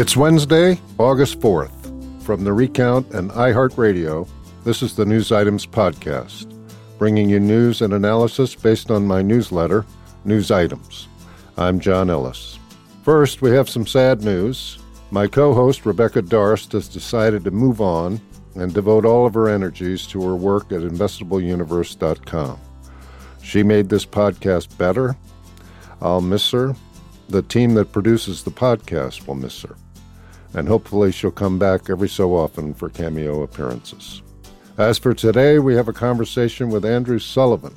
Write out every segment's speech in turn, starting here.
It's Wednesday, August 4th. From the Recount and iHeartRadio, this is the News Items Podcast, bringing you news and analysis based on my newsletter, News Items. I'm John Ellis. First, we have some sad news. My co host, Rebecca Darst, has decided to move on and devote all of her energies to her work at investableuniverse.com. She made this podcast better. I'll miss her. The team that produces the podcast will miss her. And hopefully, she'll come back every so often for cameo appearances. As for today, we have a conversation with Andrew Sullivan.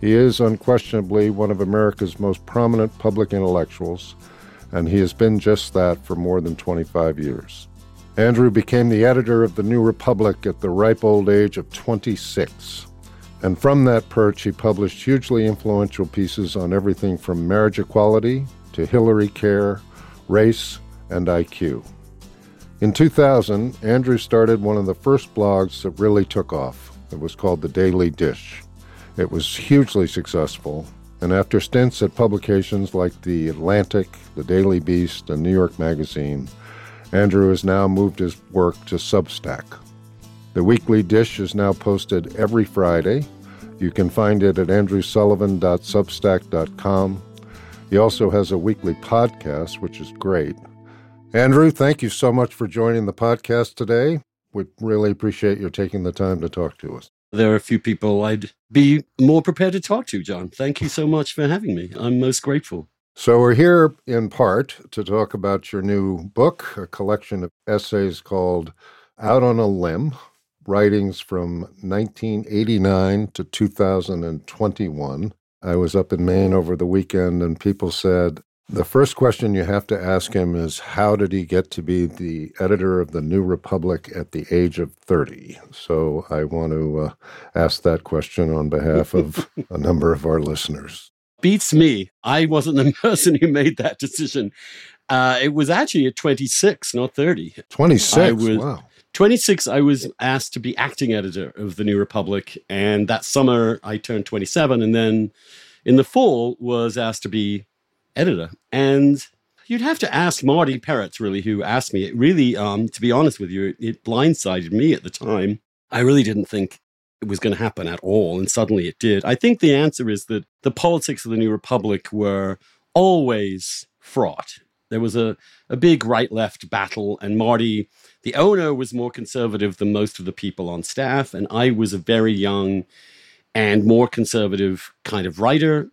He is unquestionably one of America's most prominent public intellectuals, and he has been just that for more than 25 years. Andrew became the editor of The New Republic at the ripe old age of 26. And from that perch, he published hugely influential pieces on everything from marriage equality to Hillary care, race, and IQ. In 2000, Andrew started one of the first blogs that really took off. It was called The Daily Dish. It was hugely successful, and after stints at publications like The Atlantic, The Daily Beast, and New York Magazine, Andrew has now moved his work to Substack. The weekly dish is now posted every Friday. You can find it at andrewsullivan.substack.com. He also has a weekly podcast, which is great. Andrew, thank you so much for joining the podcast today. We really appreciate your taking the time to talk to us. There are a few people I'd be more prepared to talk to, John. Thank you so much for having me. I'm most grateful. So, we're here in part to talk about your new book, a collection of essays called Out on a Limb Writings from 1989 to 2021. I was up in Maine over the weekend, and people said, the first question you have to ask him is how did he get to be the editor of the New Republic at the age of 30? So I want to uh, ask that question on behalf of a number of our listeners. Beats me. I wasn't the person who made that decision. Uh, it was actually at 26, not 30. 26? Was, wow. 26, I was asked to be acting editor of the New Republic. And that summer, I turned 27. And then in the fall, was asked to be editor. And you'd have to ask Marty Peretz, really, who asked me. It really, um, to be honest with you, it blindsided me at the time. I really didn't think it was going to happen at all. And suddenly it did. I think the answer is that the politics of the New Republic were always fraught. There was a, a big right left battle, and Marty, the owner, was more conservative than most of the people on staff. And I was a very young and more conservative kind of writer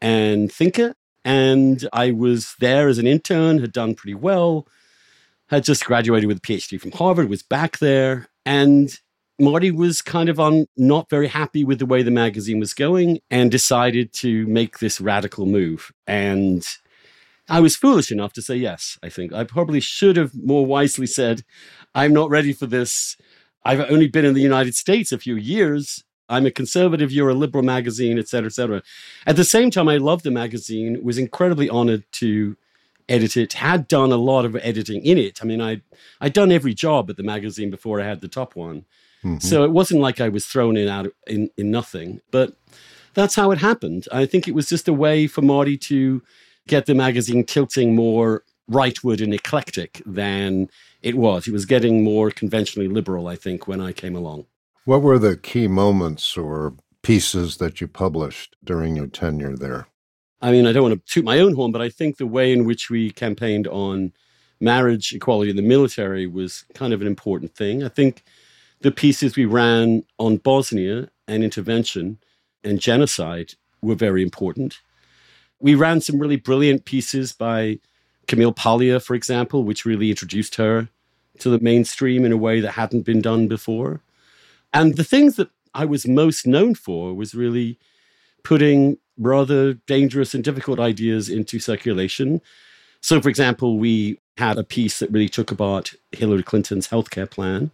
and thinker. And I was there as an intern, had done pretty well, had just graduated with a PhD from Harvard, was back there. And Marty was kind of on not very happy with the way the magazine was going and decided to make this radical move. And I was foolish enough to say yes, I think. I probably should have more wisely said, I'm not ready for this. I've only been in the United States a few years. I'm a conservative, you're a liberal magazine, et cetera, et cetera. At the same time, I loved the magazine, was incredibly honored to edit it, had done a lot of editing in it. I mean, I'd, I'd done every job at the magazine before I had the top one. Mm-hmm. So it wasn't like I was thrown in out in, in nothing, but that's how it happened. I think it was just a way for Marty to get the magazine tilting more rightward and eclectic than it was. He was getting more conventionally liberal, I think, when I came along. What were the key moments or pieces that you published during your tenure there? I mean, I don't want to toot my own horn, but I think the way in which we campaigned on marriage equality in the military was kind of an important thing. I think the pieces we ran on Bosnia and intervention and genocide were very important. We ran some really brilliant pieces by Camille Paglia, for example, which really introduced her to the mainstream in a way that hadn't been done before. And the things that I was most known for was really putting rather dangerous and difficult ideas into circulation. So, for example, we had a piece that really took apart Hillary Clinton's healthcare plan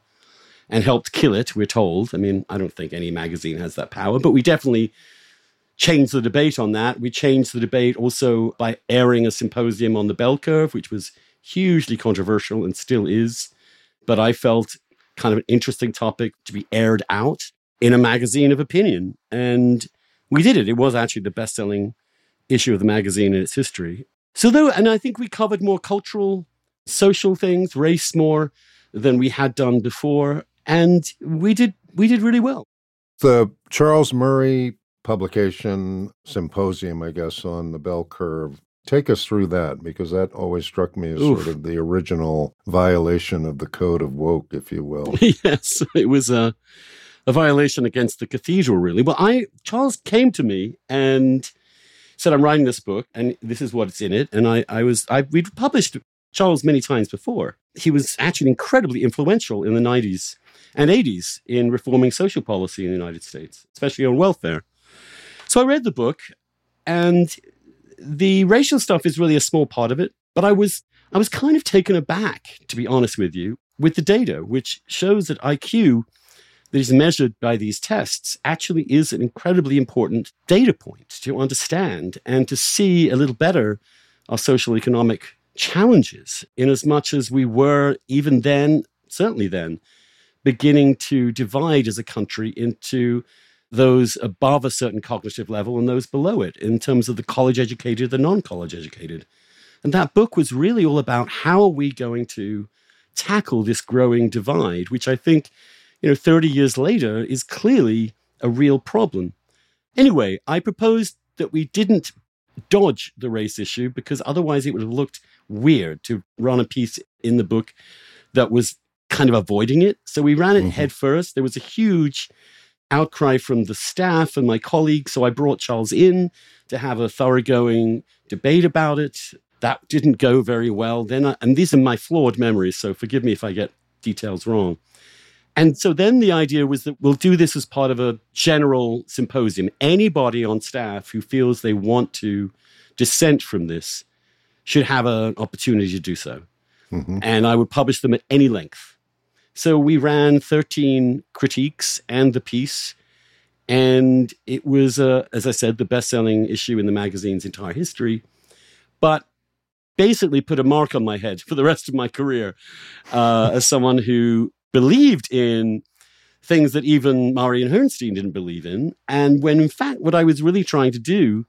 and helped kill it, we're told. I mean, I don't think any magazine has that power, but we definitely changed the debate on that. We changed the debate also by airing a symposium on the bell curve, which was hugely controversial and still is. But I felt kind of an interesting topic to be aired out in a magazine of opinion. And we did it. It was actually the best selling issue of the magazine in its history. So, though, and I think we covered more cultural social things, race more than we had done before. And we did we did really well. The Charles Murray publication symposium, I guess, on the bell curve. Take us through that because that always struck me as Oof. sort of the original violation of the code of woke, if you will. yes, it was a a violation against the cathedral, really. Well, I Charles came to me and said, "I'm writing this book, and this is what's in it." And I, I was, I we'd published Charles many times before. He was actually incredibly influential in the 90s and 80s in reforming social policy in the United States, especially on welfare. So I read the book, and the racial stuff is really a small part of it. But I was, I was kind of taken aback, to be honest with you, with the data, which shows that IQ that is measured by these tests actually is an incredibly important data point to understand and to see a little better our social economic challenges, in as much as we were even then, certainly then, beginning to divide as a country into those above a certain cognitive level and those below it in terms of the college educated, the non college educated. And that book was really all about how are we going to tackle this growing divide, which I think you know, 30 years later is clearly a real problem. Anyway, I proposed that we didn't dodge the race issue because otherwise it would have looked weird to run a piece in the book that was kind of avoiding it. So we ran it mm-hmm. head first. There was a huge outcry from the staff and my colleagues. So I brought Charles in to have a thoroughgoing debate about it. That didn't go very well. Then, I, and these are my flawed memories, so forgive me if I get details wrong. And so then the idea was that we'll do this as part of a general symposium. Anybody on staff who feels they want to dissent from this should have an opportunity to do so. Mm-hmm. And I would publish them at any length. So we ran 13 critiques and the piece. And it was, uh, as I said, the best selling issue in the magazine's entire history. But basically put a mark on my head for the rest of my career uh, as someone who believed in things that even Murray and Herrnstein didn't believe in. And when in fact, what I was really trying to do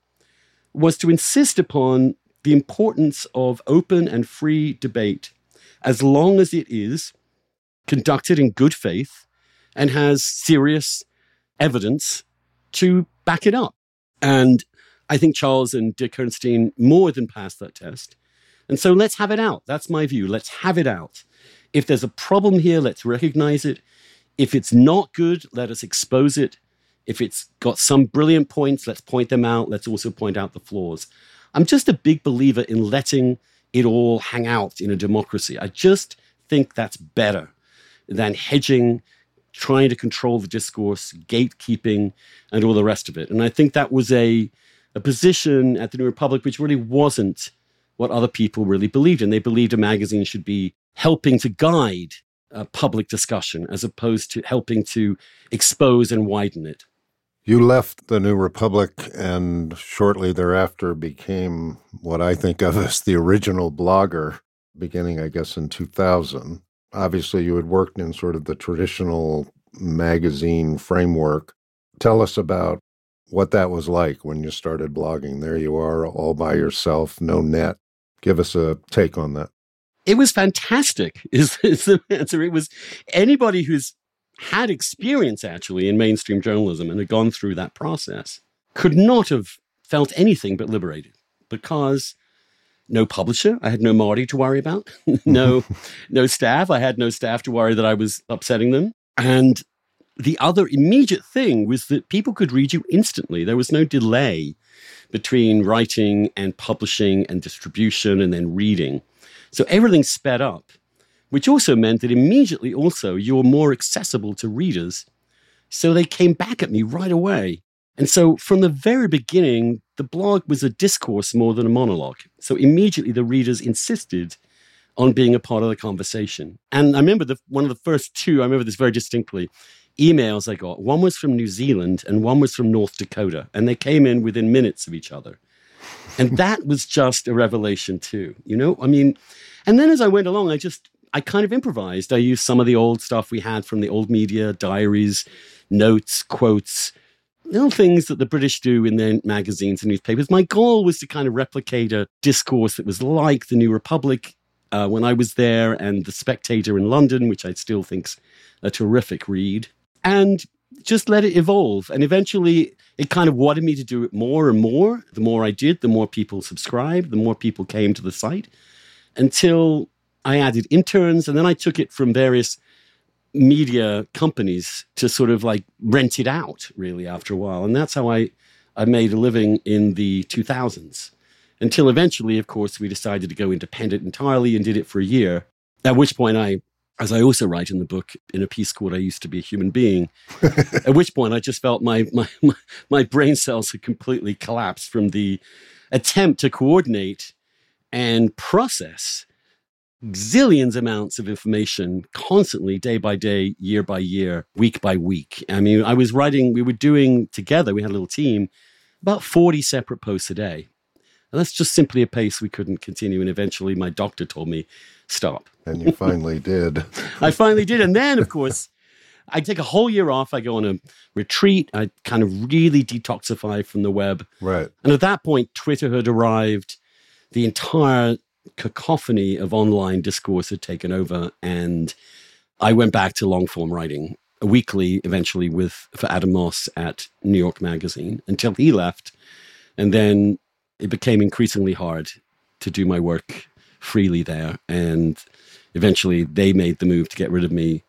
was to insist upon the importance of open and free debate as long as it is conducted in good faith and has serious evidence to back it up. And I think Charles and Dick Herrnstein more than passed that test. And so let's have it out. That's my view. Let's have it out. If there's a problem here, let's recognize it. If it's not good, let us expose it. If it's got some brilliant points, let's point them out. Let's also point out the flaws. I'm just a big believer in letting it all hang out in a democracy. I just think that's better than hedging, trying to control the discourse, gatekeeping, and all the rest of it. And I think that was a, a position at the New Republic which really wasn't what other people really believed in. They believed a magazine should be helping to guide public discussion as opposed to helping to expose and widen it. You left the New Republic and shortly thereafter became what I think of as the original blogger, beginning, I guess, in 2000. Obviously, you had worked in sort of the traditional magazine framework. Tell us about what that was like when you started blogging. There you are, all by yourself, no net. Give us a take on that it was fantastic is, is the answer it was anybody who's had experience actually in mainstream journalism and had gone through that process could not have felt anything but liberated because no publisher. I had no marty to worry about. No no staff. I had no staff to worry that i was upsetting them. And the other immediate thing was that people could read you instantly. There was no delay between writing and publishing and distribution and then reading. So everything sped up, which also meant that immediately also you're more accessible to readers. So they came back at me right away. And so from the very beginning, the blog was a discourse more than a monologue. So immediately the readers insisted on being a part of the conversation. And I remember the, one of the first two, I remember this very distinctly, emails I got. One was from New Zealand and one was from North Dakota. And they came in within minutes of each other. And that was just a revelation too. You know, I mean, and then as I went along, I just I kind of improvised. I used some of the old stuff we had from the old media, diaries, notes, quotes, little things that the British do in their magazines and newspapers. My goal was to kind of replicate a discourse that was like the New Republic uh, when I was there, and The Spectator in London, which I still think's a terrific read, and just let it evolve. And eventually, it kind of wanted me to do it more and more. The more I did, the more people subscribed, the more people came to the site, until I added interns, and then I took it from various media companies to sort of like rent it out really after a while. And that's how I, I made a living in the 2000s until eventually, of course, we decided to go independent entirely and did it for a year. At which point I, as I also write in the book in a piece called I Used to Be a Human Being, at which point I just felt my, my, my, my brain cells had completely collapsed from the attempt to coordinate and process zillions amounts of information constantly, day by day, year by year, week by week. I mean, I was writing, we were doing together, we had a little team, about 40 separate posts a day. And that's just simply a pace we couldn't continue. And eventually my doctor told me, stop. And you finally did. I finally did. And then, of course, I take a whole year off. I go on a retreat. I kind of really detoxify from the web. Right. And at that point, Twitter had arrived. The entire cacophony of online discourse had taken over, and I went back to long form writing, weekly eventually with for Adam Moss at New York Magazine until he left, and then it became increasingly hard to do my work freely there, and eventually they made the move to get rid of me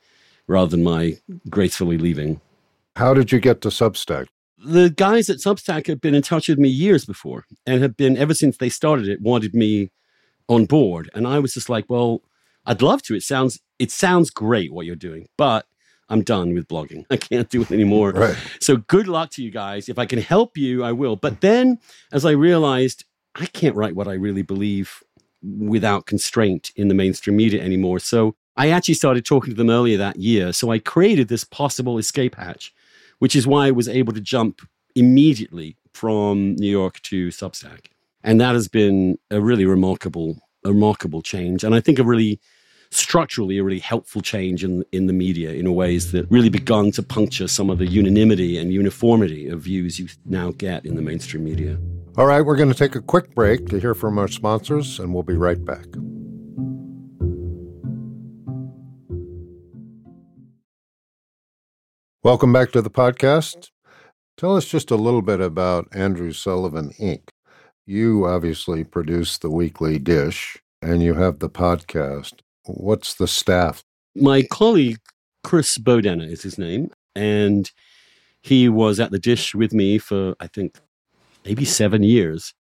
rather than my gracefully leaving. How did you get to Substack? The guys at Substack had been in touch with me years before and have been, ever since they started it, wanted me on board. And I was just like, well, I'd love to. It sounds it sounds great what you're doing, but I'm done with blogging. I can't do it anymore. Right. So good luck to you guys. If I can help you, I will. But then as I realized I can't write what I really believe without constraint in the mainstream media anymore. So I actually started talking to them earlier that year. So I created this possible escape hatch, which is why I was able to jump immediately from New York to Substack and that has been a really remarkable, remarkable change, and I think a really structurally a really helpful change in in the media in ways that really begun to puncture some of the unanimity and uniformity of views you now get in the mainstream media. All right, we're going to take a quick break to hear from our sponsors, and we'll be right back. Welcome back to the podcast. Tell us just a little bit about Andrew Sullivan Inc. You obviously produce the weekly dish and you have the podcast. What's the staff? My colleague, Chris Bodenner is his name, and he was at the dish with me for, I think, maybe seven years.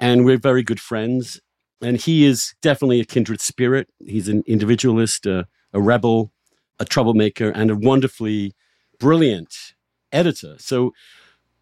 And we're very good friends. And he is definitely a kindred spirit. He's an individualist, a, a rebel, a troublemaker, and a wonderfully brilliant editor. So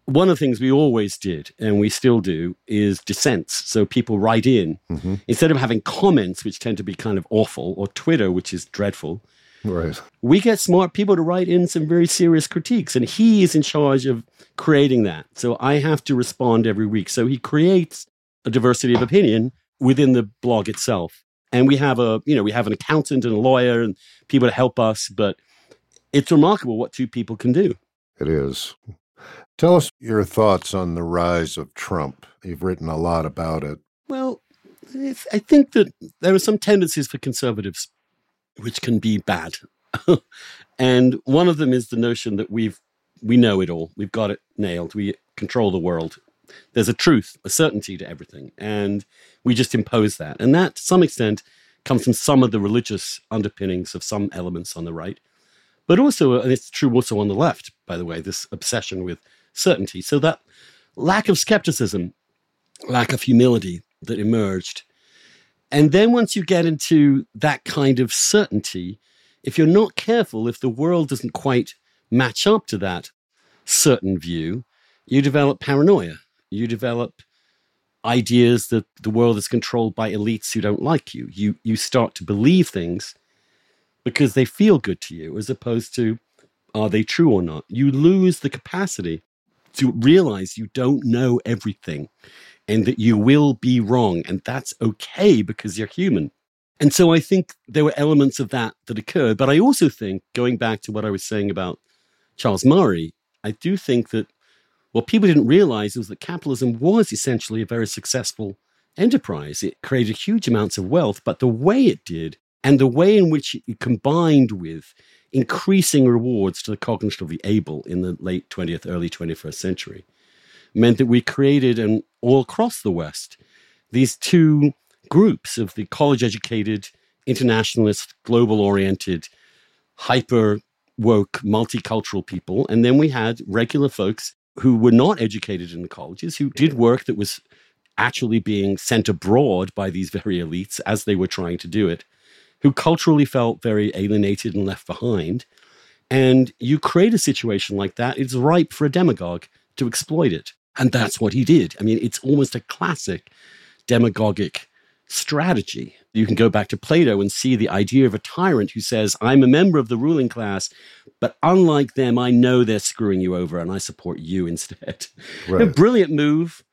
one of the things we always did and we still do is dissents. So people write in mm-hmm. instead of having comments, which tend to be kind of awful, or Twitter, which is dreadful. Right. We get smart people to write in some very serious critiques, and he is in charge of creating that. So I have to respond every week. So he creates a diversity of opinion within the blog itself. And we have a, you know, we have an accountant and a lawyer and people to help us, but it's remarkable what two people can do. It is. Tell us your thoughts on the rise of Trump. You've written a lot about it. Well, I think that there are some tendencies for conservatives which can be bad. and one of them is the notion that we've we know it all. We've got it nailed. We control the world. There's a truth, a certainty to everything, and we just impose that. And that, to some extent, comes from some of the religious underpinnings of some elements on the right, but also, and it's true also on the left, by the way, this obsession with certainty. So that lack of skepticism, lack of humility that emerged. And then once you get into that kind of certainty, if you're not careful, if the world doesn't quite match up to that certain view, you develop paranoia. You develop ideas that the world is controlled by elites who don't like you. You you start to believe things because they feel good to you as opposed to are they true or not. You lose the capacity to realize you don't know everything and that you will be wrong. And that's okay because you're human. And so I think there were elements of that that occurred. But I also think, going back to what I was saying about Charles Murray, I do think that what people didn't realize was that capitalism was essentially a very successful enterprise. It created huge amounts of wealth, but the way it did and the way in which it combined with increasing rewards to the cognitively able in the late 20th, early 21st century meant that we created, and all across the West, these two groups of the college educated, internationalist, global oriented, hyper woke, multicultural people. And then we had regular folks who were not educated in the colleges, who did work that was actually being sent abroad by these very elites as they were trying to do it, who culturally felt very alienated and left behind. And you create a situation like that, it's ripe for a demagogue to exploit it. And that's what he did. I mean, it's almost a classic demagogic strategy. You can go back to Plato and see the idea of a tyrant who says, I'm a member of the ruling class, but unlike them, I know they're screwing you over and I support you instead. Right. A brilliant move,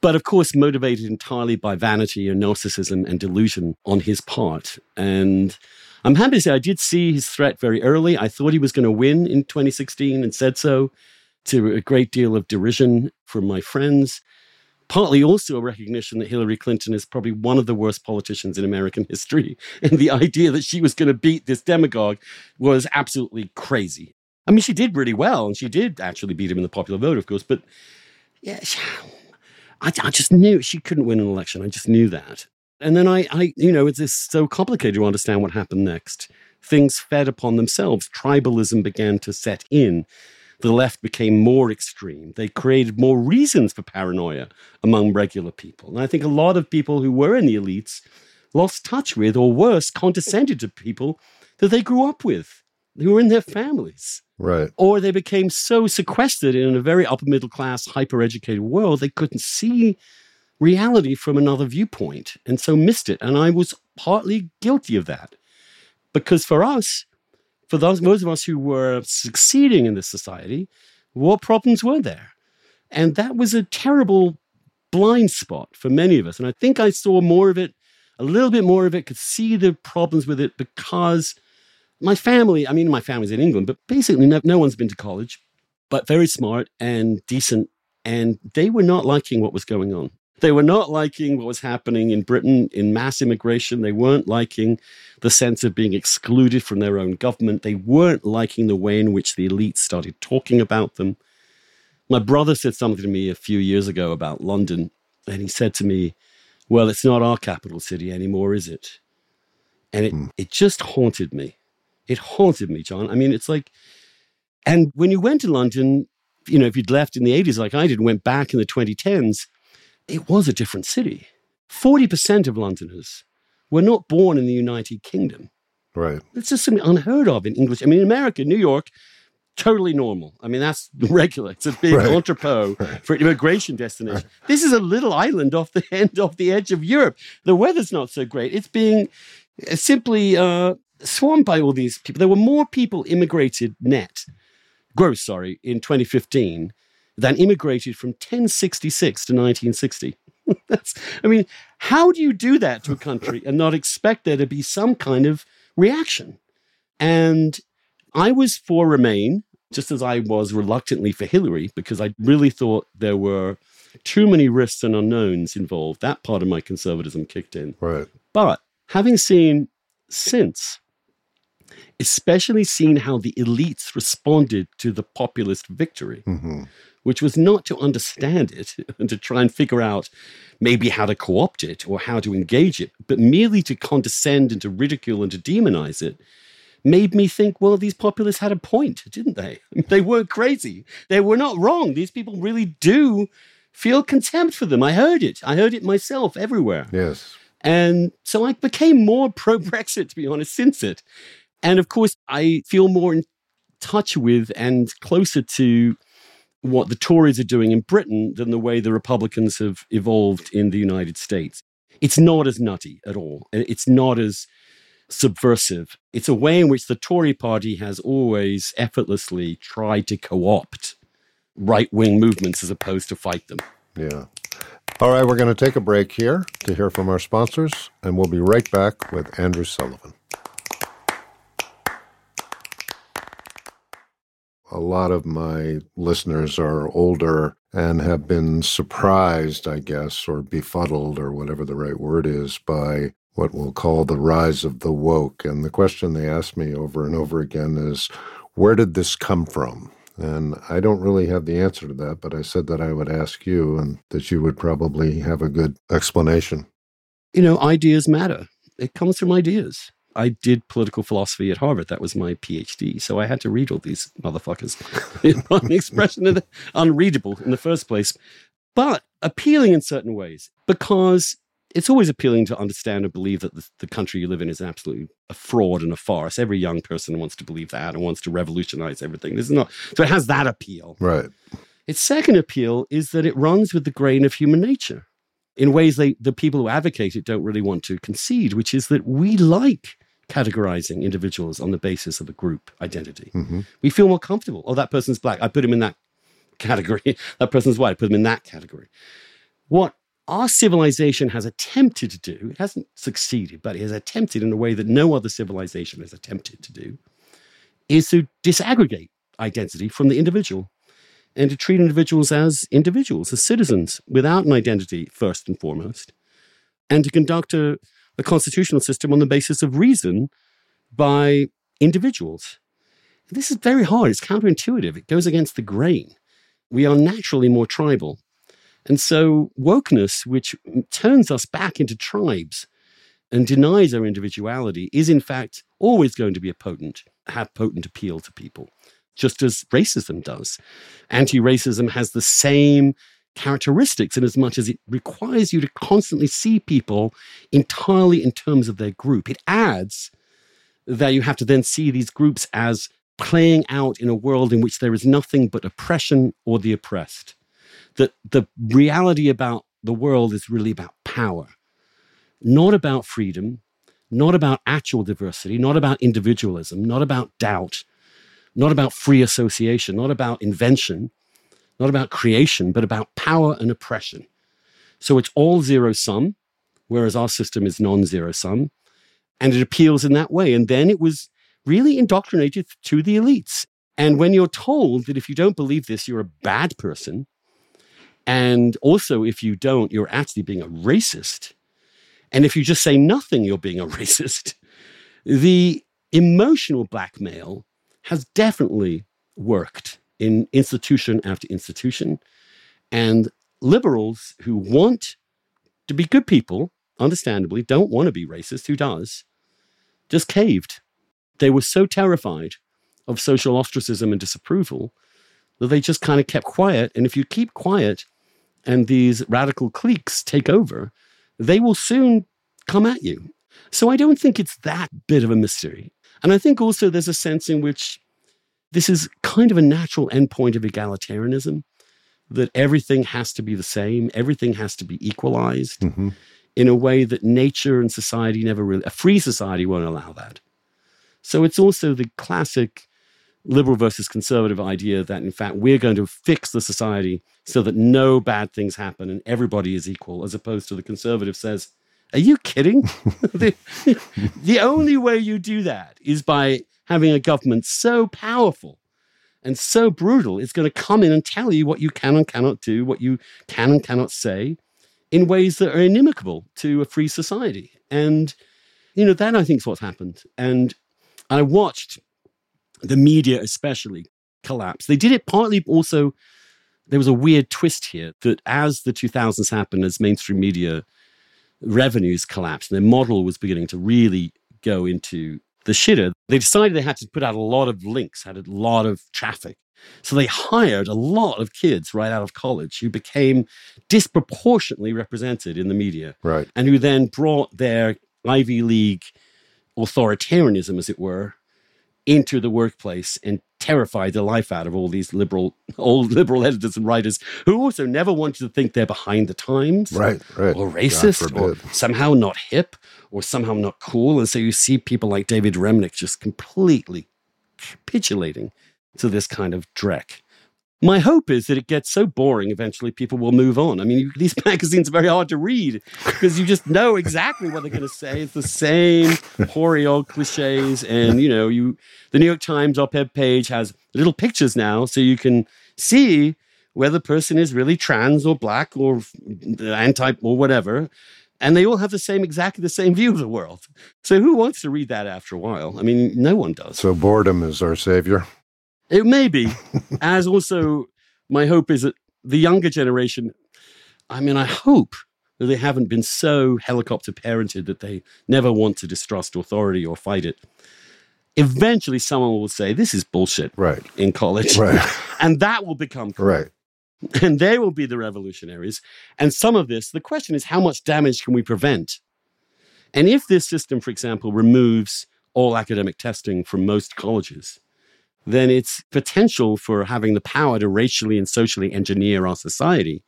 but of course, motivated entirely by vanity and narcissism and delusion on his part. And I'm happy to say I did see his threat very early. I thought he was going to win in 2016 and said so to a great deal of derision from my friends partly also a recognition that Hillary Clinton is probably one of the worst politicians in American history. And the idea that she was going to beat this demagogue was absolutely crazy. I mean, she did really well, and she did actually beat him in the popular vote, of course. But yeah, I, I just knew she couldn't win an election. I just knew that. And then I, I, you know, it's so complicated to understand what happened next. Things fed upon themselves. Tribalism began to set in the left became more extreme. They created more reasons for paranoia among regular people. And I think a lot of people who were in the elites lost touch with, or worse, condescended to people that they grew up with, who were in their families. Right. Or they became so sequestered in a very upper middle class, hyper educated world, they couldn't see reality from another viewpoint and so missed it. And I was partly guilty of that. Because for us, for those most of us who were succeeding in this society, what problems were there? And that was a terrible blind spot for many of us. And I think I saw more of it, a little bit more of it, could see the problems with it because my family, I mean, my family's in England, but basically no, no one's been to college, but very smart and decent. And they were not liking what was going on. They were not liking what was happening in Britain in mass immigration. They weren't liking the sense of being excluded from their own government. They weren't liking the way in which the elite started talking about them. My brother said something to me a few years ago about London, and he said to me, Well, it's not our capital city anymore, is it? And it, mm. it just haunted me. It haunted me, John. I mean, it's like, and when you went to London, you know, if you'd left in the 80s like I did, went back in the 2010s, it was a different city. 40% of Londoners were not born in the United Kingdom. Right. It's just something unheard of in English. I mean, in America, New York, totally normal. I mean, that's regular. It's a big right. entrepot right. for immigration destination. Right. This is a little island off the end, off the edge of Europe. The weather's not so great. It's being uh, simply uh, swarmed by all these people. There were more people immigrated net, gross, sorry, in 2015 than immigrated from 1066 to 1960. That's, I mean, how do you do that to a country and not expect there to be some kind of reaction? And I was for Remain, just as I was reluctantly for Hillary, because I really thought there were too many risks and unknowns involved. That part of my conservatism kicked in. Right. But having seen since, especially seeing how the elites responded to the populist victory, mm-hmm which was not to understand it and to try and figure out maybe how to co opt it or how to engage it, but merely to condescend and to ridicule and to demonize it, made me think, well, these populists had a point, didn't they? They weren't crazy. They were not wrong. These people really do feel contempt for them. I heard it. I heard it myself everywhere. Yes. And so I became more pro Brexit, to be honest, since it. And of course, I feel more in touch with and closer to what the Tories are doing in Britain than the way the Republicans have evolved in the United States. It's not as nutty at all. It's not as subversive. It's a way in which the Tory party has always effortlessly tried to co opt right wing movements as opposed to fight them. Yeah. All right, we're going to take a break here to hear from our sponsors, and we'll be right back with Andrew Sullivan. A lot of my listeners are older and have been surprised, I guess, or befuddled, or whatever the right word is, by what we'll call the rise of the woke. And the question they ask me over and over again is, where did this come from? And I don't really have the answer to that, but I said that I would ask you and that you would probably have a good explanation. You know, ideas matter. It comes from ideas. I did political philosophy at Harvard. That was my PhD. So I had to read all these motherfuckers. the expression of the, unreadable in the first place, but appealing in certain ways because it's always appealing to understand and believe that the, the, country you live in is absolutely a fraud and a farce. Every young person wants to believe that and wants to revolutionize everything. This is not so it has that appeal. Right. Its second appeal is that it runs with the grain of human nature in ways they the people who advocate it don't really want to concede, which is that we like categorizing individuals on the basis of a group identity. Mm-hmm. We feel more comfortable. Oh, that person's black. I put him in that category. that person's white. I put him in that category. What our civilization has attempted to do, it hasn't succeeded, but it has attempted in a way that no other civilization has attempted to do, is to disaggregate identity from the individual and to treat individuals as individuals, as citizens, without an identity first and foremost, and to conduct a the constitutional system on the basis of reason by individuals. This is very hard. It's counterintuitive. It goes against the grain. We are naturally more tribal. And so, wokeness, which turns us back into tribes and denies our individuality, is in fact always going to be a potent, have potent appeal to people, just as racism does. Anti racism has the same characteristics in as much as it requires you to constantly see people entirely in terms of their group. It adds that you have to then see these groups as playing out in a world in which there is nothing but oppression or the oppressed. That the reality about the world is really about power, not about freedom, not about actual diversity, not about individualism, not about doubt, not about free association, not about invention, not about creation, but about power and oppression. So it's all zero sum, whereas our system is non zero sum. And it appeals in that way. And then it was really indoctrinated to the elites. And when you're told that if you don't believe this, you're a bad person, and also if you don't, you're actually being a racist, and if you just say nothing, you're being a racist, the emotional blackmail has definitely worked in institution after institution. And liberals who want to be good people, understandably, don't want to be racist. Who does? Just caved. They were so terrified of social ostracism and disapproval that they just kind of kept quiet. And if you keep quiet and these radical cliques take over, they will soon come at you. So I don't think it's that bit of a mystery. And I think also there's a sense in which this is kind of a natural endpoint of egalitarianism that everything has to be the same, everything has to be equalized mm-hmm. in a way that nature and society never really, a free society won't allow that. So it's also the classic liberal versus conservative idea that, in fact, we're going to fix the society so that no bad things happen and everybody is equal, as opposed to the conservative says, Are you kidding? the, the only way you do that is by having a government so powerful and so brutal, is going to come in and tell you what you can and cannot do, what you can and cannot say in ways that are inimical to a free society. And, you know, that I think is what's happened. And I watched the media, especially, collapse. They did it partly also, there was a weird twist here that as the 2000s happened, as mainstream media revenues collapsed, their model was beginning to really go into the shitter, they decided they had to put out a lot of links, had a lot of traffic. So they hired a lot of kids right out of college who became disproportionately represented in the media. Right. And who then brought their Ivy League authoritarianism, as it were, into the workplace and terrified the life out of all these liberal, old liberal editors and writers who also never wanted to think they're behind the times, right, right, or racist, or somehow not hip, or somehow not cool. And so you see people like David Remnick just completely capitulating to this kind of dreck. My hope is that it gets so boring eventually people will move on. I mean, these magazines are very hard to read because you just know exactly what they're going to say. It's the same hoary old cliches. And, you know, you the New York Times op-ed page has little pictures now so you can see whether the person is really trans or black or anti or whatever. And they all have the same, exactly the same view of the world. So who wants to read that after a while? I mean, no one does. So boredom is our savior. It may be. As also, my hope is that the younger generation, I mean, I hope that they haven't been so helicopter parented that they never want to distrust authority or fight it. Eventually, someone will say, This is bullshit right. in college. Right. and that will become. Right. And they will be the revolutionaries. And some of this, the question is, how much damage can we prevent? And if this system, for example, removes all academic testing from most colleges, then its potential for having the power to racially and socially engineer our society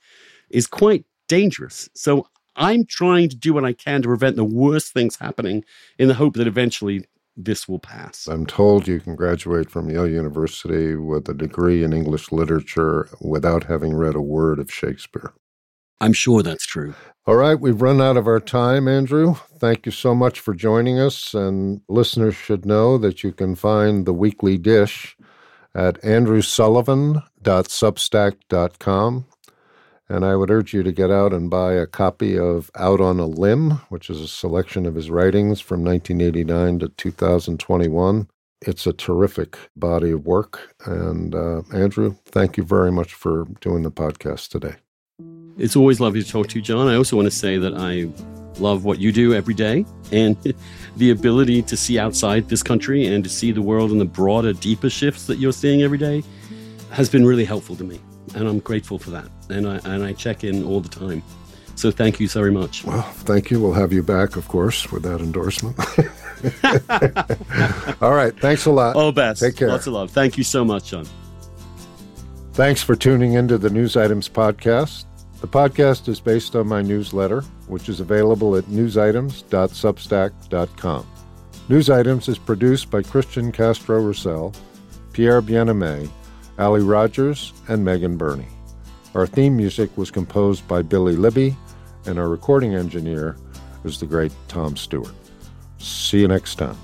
is quite dangerous. So I'm trying to do what I can to prevent the worst things happening in the hope that eventually this will pass. I'm told you can graduate from Yale University with a degree in English literature without having read a word of Shakespeare. I'm sure that's true. All right, we've run out of our time, Andrew. Thank you so much for joining us. And listeners should know that you can find the weekly dish at andrewsullivan.substack.com. And I would urge you to get out and buy a copy of Out on a Limb, which is a selection of his writings from 1989 to 2021. It's a terrific body of work. And uh, Andrew, thank you very much for doing the podcast today. It's always lovely to talk to you, John. I also want to say that I love what you do every day and the ability to see outside this country and to see the world and the broader, deeper shifts that you're seeing every day has been really helpful to me. And I'm grateful for that. And I, and I check in all the time. So thank you so very much. Well, thank you. We'll have you back, of course, with that endorsement. all right. Thanks a lot. All best. Take care. Lots of love. Thank you so much, John. Thanks for tuning into the News Items Podcast. The podcast is based on my newsletter, which is available at newsitems.substack.com. News Items is produced by Christian Castro Russell, Pierre Bienaimé, Ali Rogers, and Megan Burney. Our theme music was composed by Billy Libby, and our recording engineer is the great Tom Stewart. See you next time.